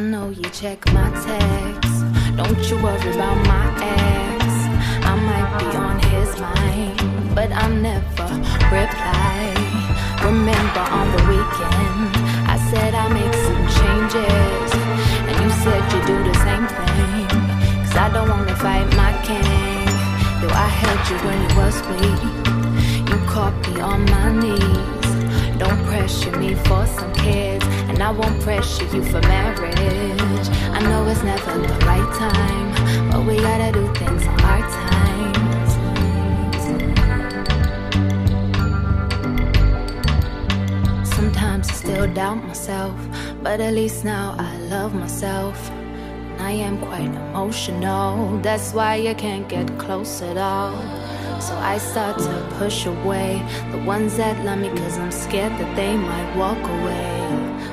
know you check my texts. Don't you worry about my ex. I might be on his mind, but I never reply. Remember on the weekend, I said I make some changes, and you said you do the same thing. Cause I don't wanna fight my king. Though I held you when you was weak. You caught me on my knees. Don't pressure me for some kids, and I won't pressure you for marriage. I know it's never the right time, but we gotta do things on our times. Sometimes I still doubt myself, but at least now I love myself. I am quite emotional, that's why I can't get close at all. So I start to push away the ones that love me cause I'm scared that they might walk away.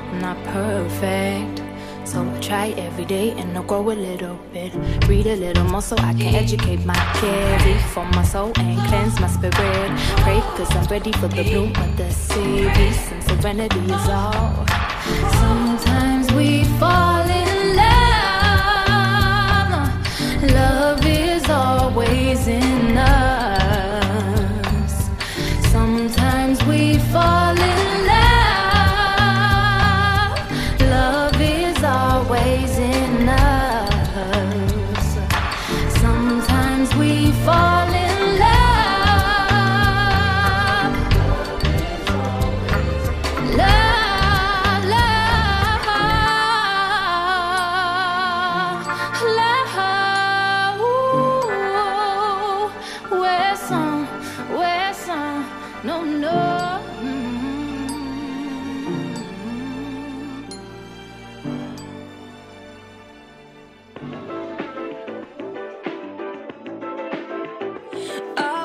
I'm not perfect. So I try every day and I grow a little bit. Read a little more so I can educate my kids. For my soul and cleanse my spirit. Pray cause I'm ready for the bloom of the sea. Peace and serenity is all. Sometimes we fall in love. Love is always enough. I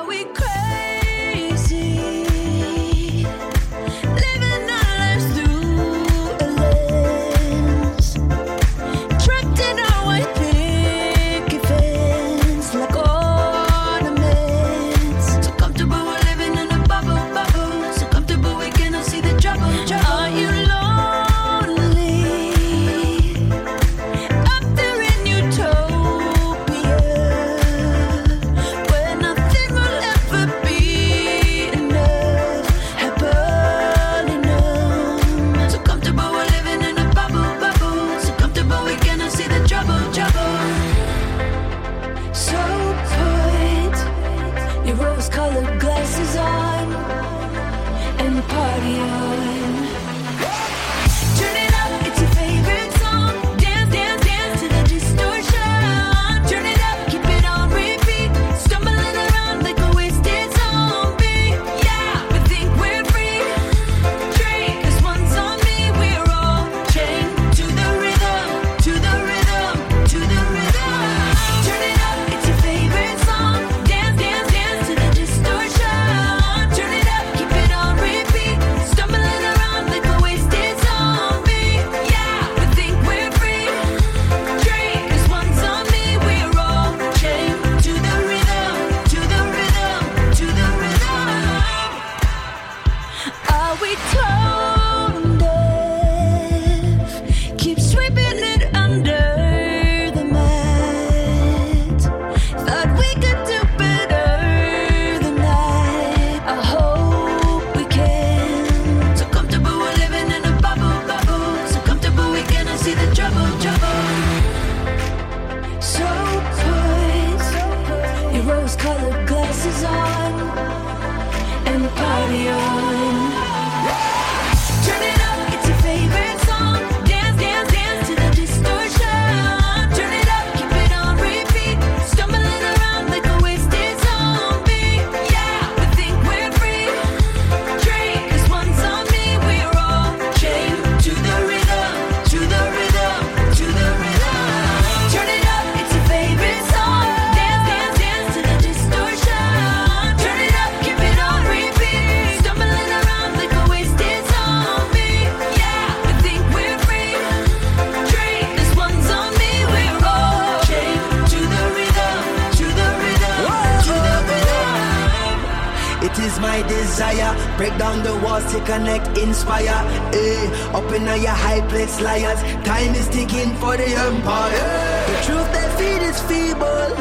inspire. Eh, up in all your high place liars. Time is ticking for the empire. The truth they feed is feeble,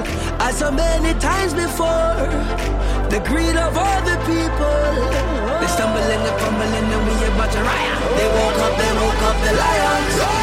as so many times before. The greed of other people. They stumble and they fumble and we about to riot. They woke up, they woke up the lions.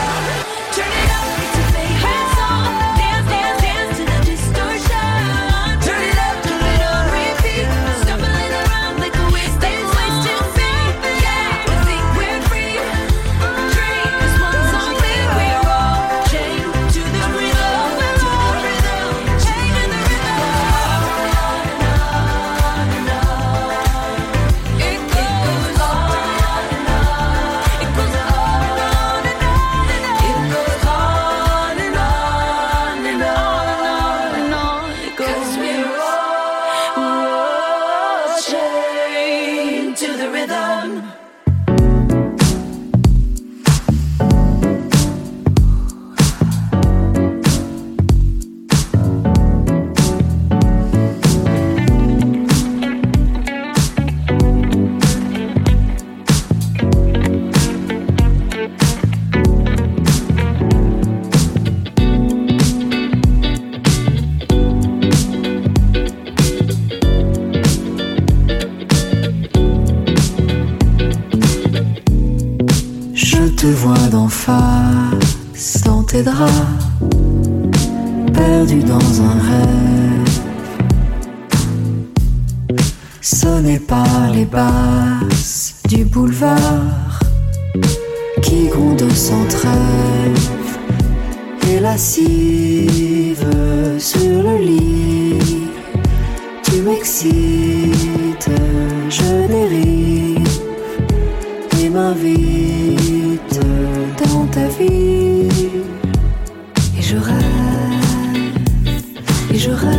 D'en face dans tes draps, perdu dans un rêve. Sonné par les basses du boulevard qui gronde sans trêve et lascive sur le lit. Tu m'excites, je dérive et m'invite dans ta vie. Et je rêve, et je rêve,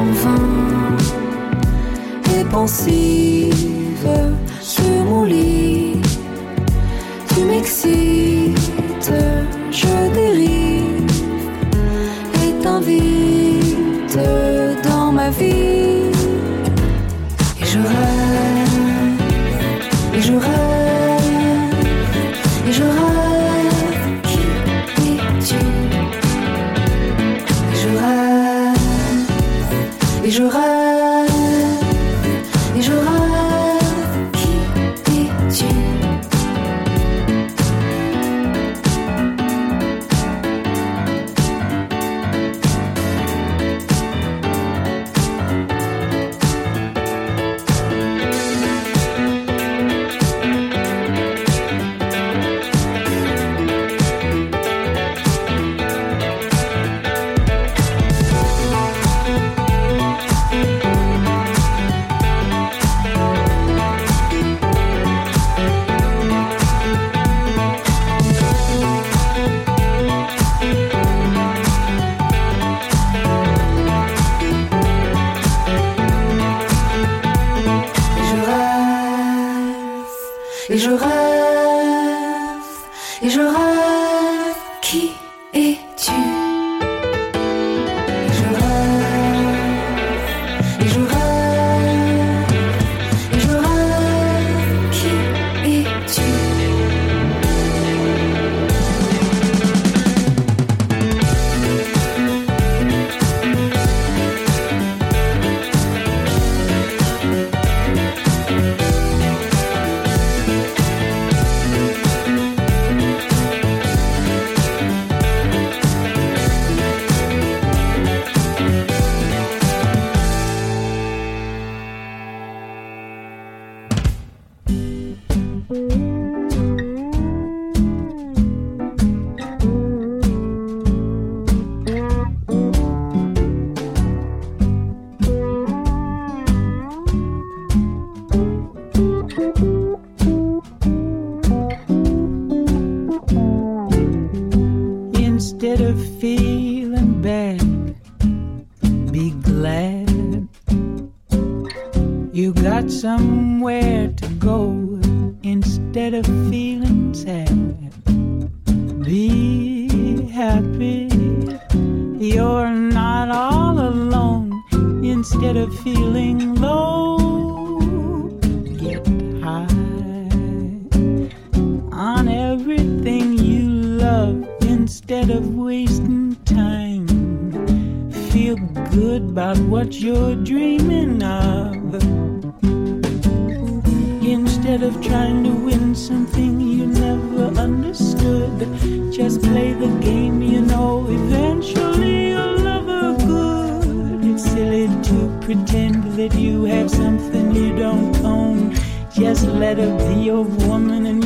en vain et pensive sur mon lit. Tu m'excites, et je rêve. Qui es-tu? About what you're dreaming of. Instead of trying to win something you never understood, just play the game you know eventually you'll love her good. It's silly to pretend that you have something you don't own. Just let her be your woman and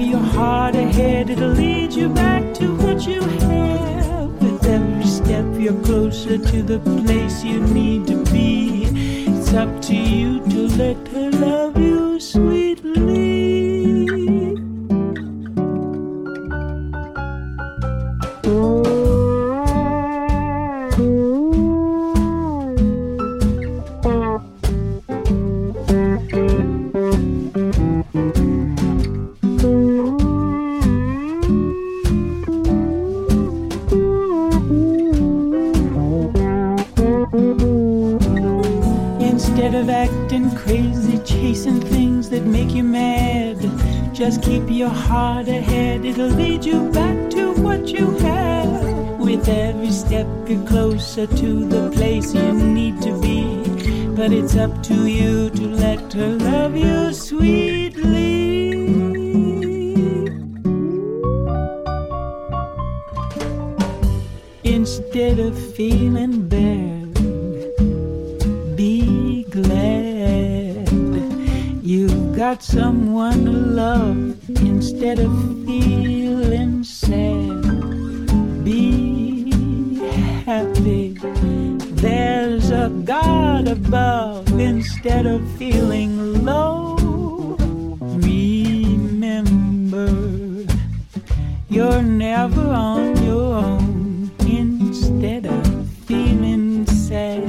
be your heart ahead, it'll lead you back to what you have. With every step, you're closer to the place you need to be. It's up to you to let her love you, sweet. feeling low, remember you're never on your own. Instead of feeling sad,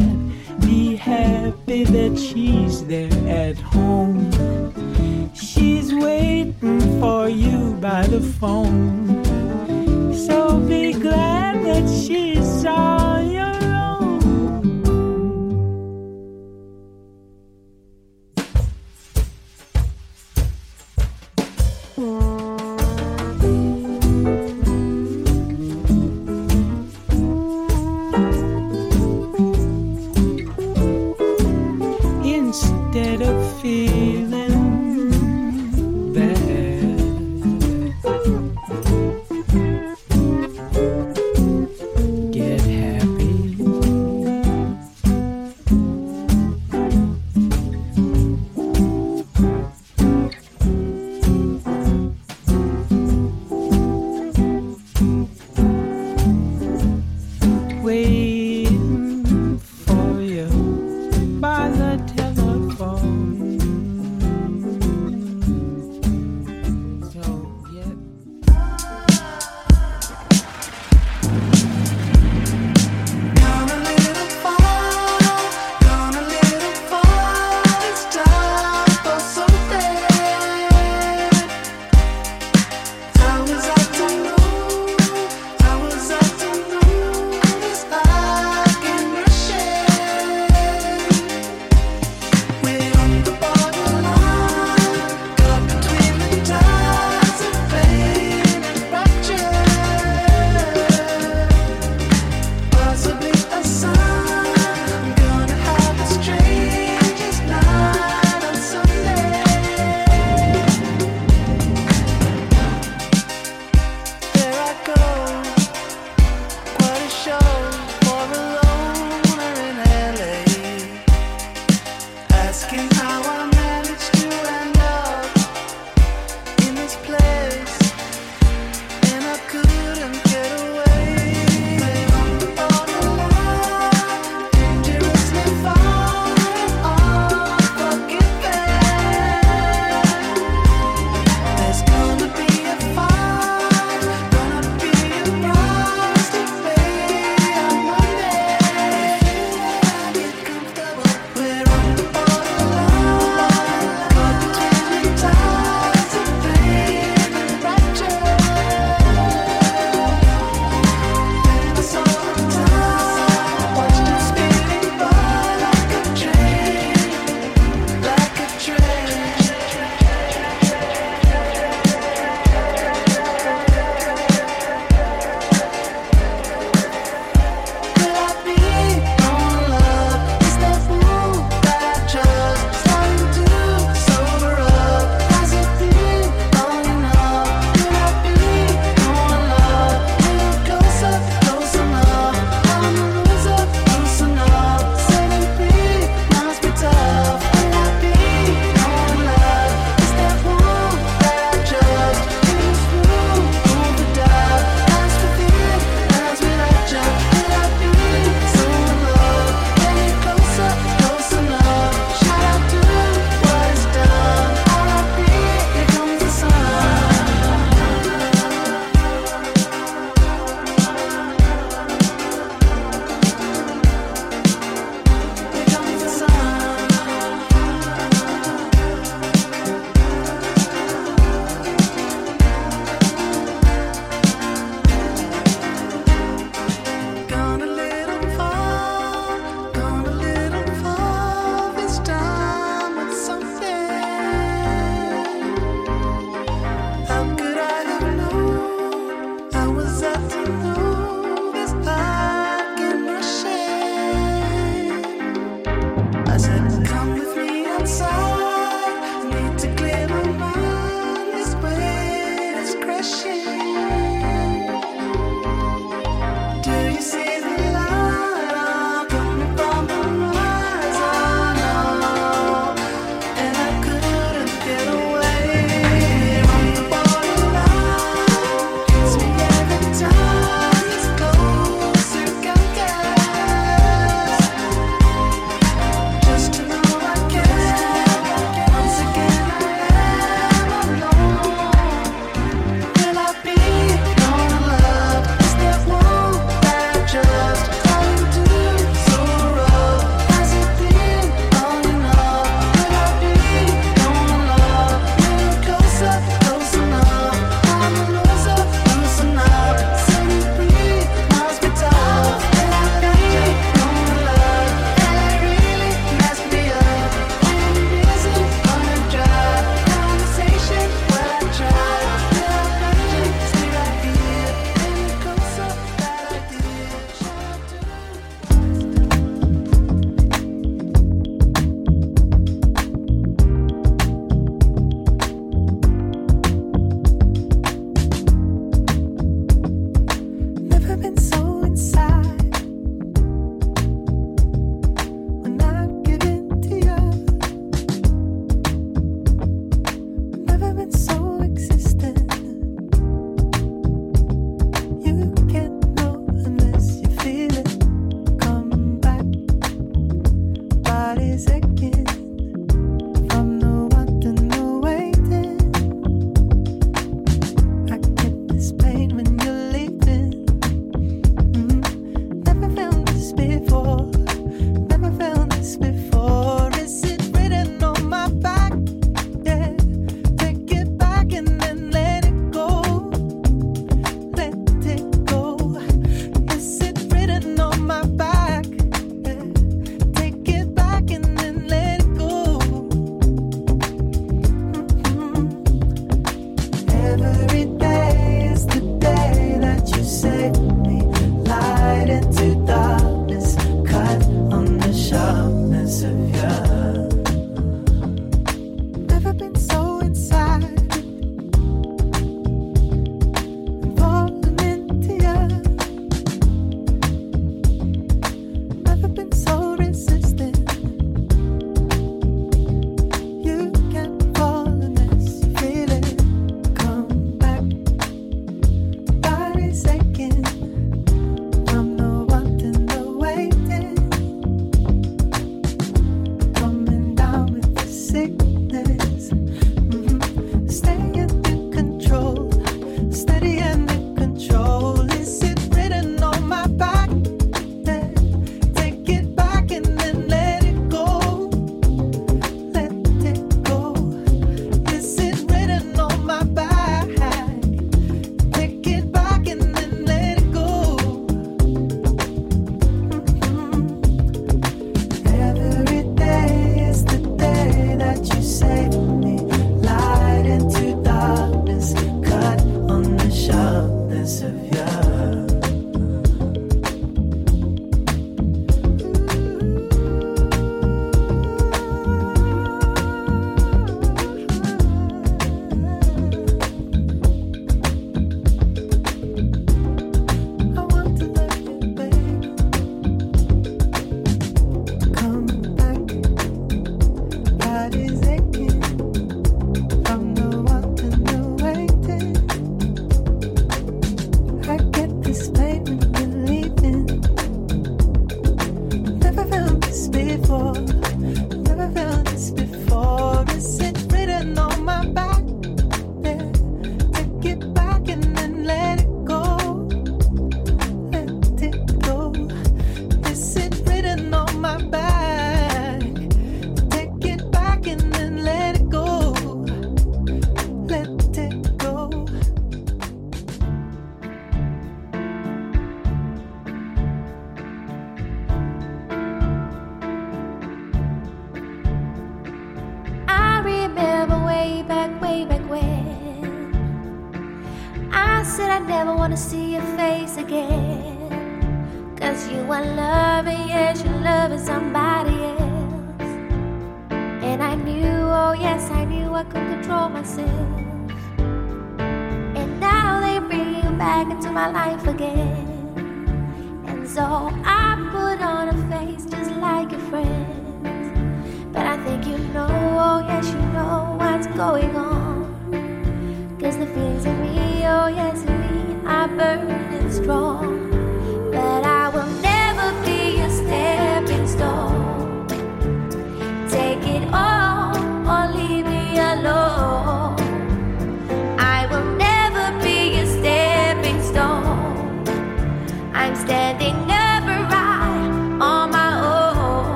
be happy that she's there at home. She's waiting for you by the phone. So be glad that she's all.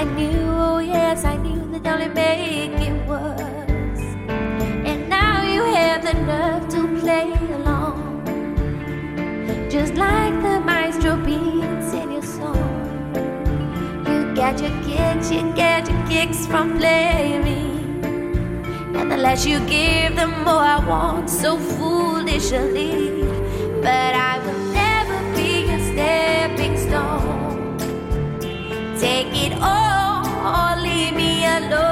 I knew, oh yes, I knew that only make it worse. And now you have the nerve to play along, just like the maestro beats in your song. You get your kicks, you get your kicks from playing. And the less you give, the more I want, so foolishly. But I calor.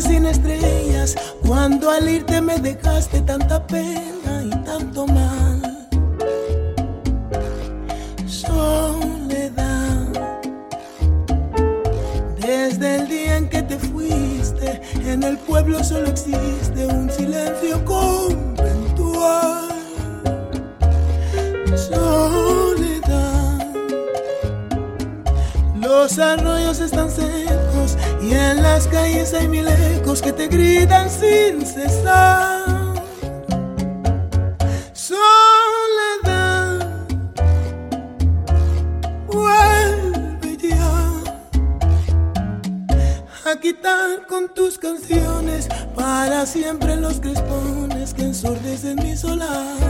sin estrellas, cuando al irte me dejaste tanta pena. sola.